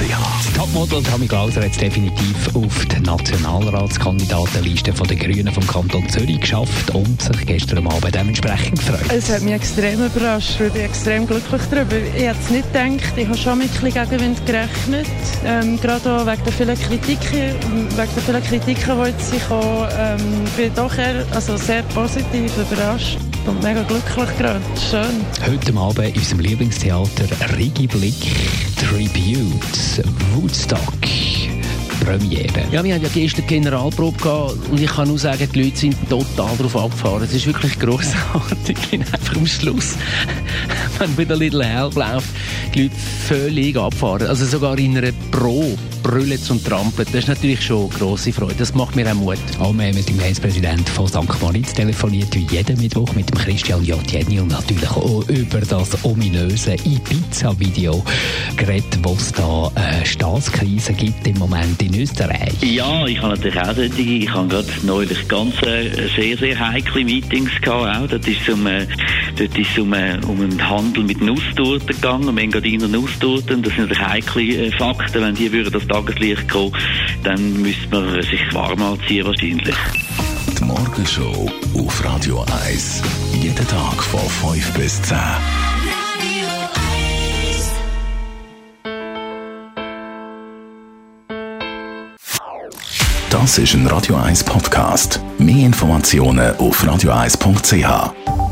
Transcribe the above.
AlexanderKeller.ch Topmodel Tommy Glauser hat es definitiv auf die Nationalratskandidatenliste der Grünen vom Kanton Zürich geschafft und sich gestern Abend dementsprechend gefreut. Es hat mich extrem überrascht. Ich bin extrem glücklich darüber. Ich hätte es nicht gedacht. Ich habe schon mit ein Gegenwind gerechnet. Ähm, gerade auch wegen der vielen Kritiken, wegen der vielen Kritiken, die jetzt sind ähm, bin doch eher, also sehr positiv überrascht und mega glücklich gerade. Schön. Heute Abend in unserem Lieblingstheater Rigi Blick Tribute Woodstock. Premiere. Ja, wir haben ja gestern Generalprobe gehabt und ich kann nur sagen, die Leute sind total darauf abgefahren. Es ist wirklich grossartig. einfach am Schluss, wenn wieder Little Help läuft, die Leute völlig abfahren. Also sogar in einer Pro brüllen und trampeln. Das ist natürlich schon eine grosse Freude. Das macht mir auch Mut. Auch mehr mit dem Gemeindepräsidenten von St. Moritz telefoniert, wie jeden Mittwoch mit dem Christian Jotjeni und natürlich auch über das ominöse Ibiza-Video geredet, wo es da eine Staatskrise gibt im Moment in Österreich. Ja, ich habe natürlich auch solche. Ich habe gerade neulich ganz äh, sehr, sehr heikle Meetings gehabt. Auch. Dort ist es um, äh, dort ist um, äh, um einen Handel mit Nusstorten gegangen, um Engadiner Nusstorten. Das sind natürlich heikle äh, Fakten. Wenn die würden das Tageslicht kommen, dann müsste man sich warm anziehen wahrscheinlich. Die Morgenshow auf Radio 1. Jeden Tag von 5 bis 10. Das ist ein Radio 1 Podcast. Mehr Informationen auf radio1.ch.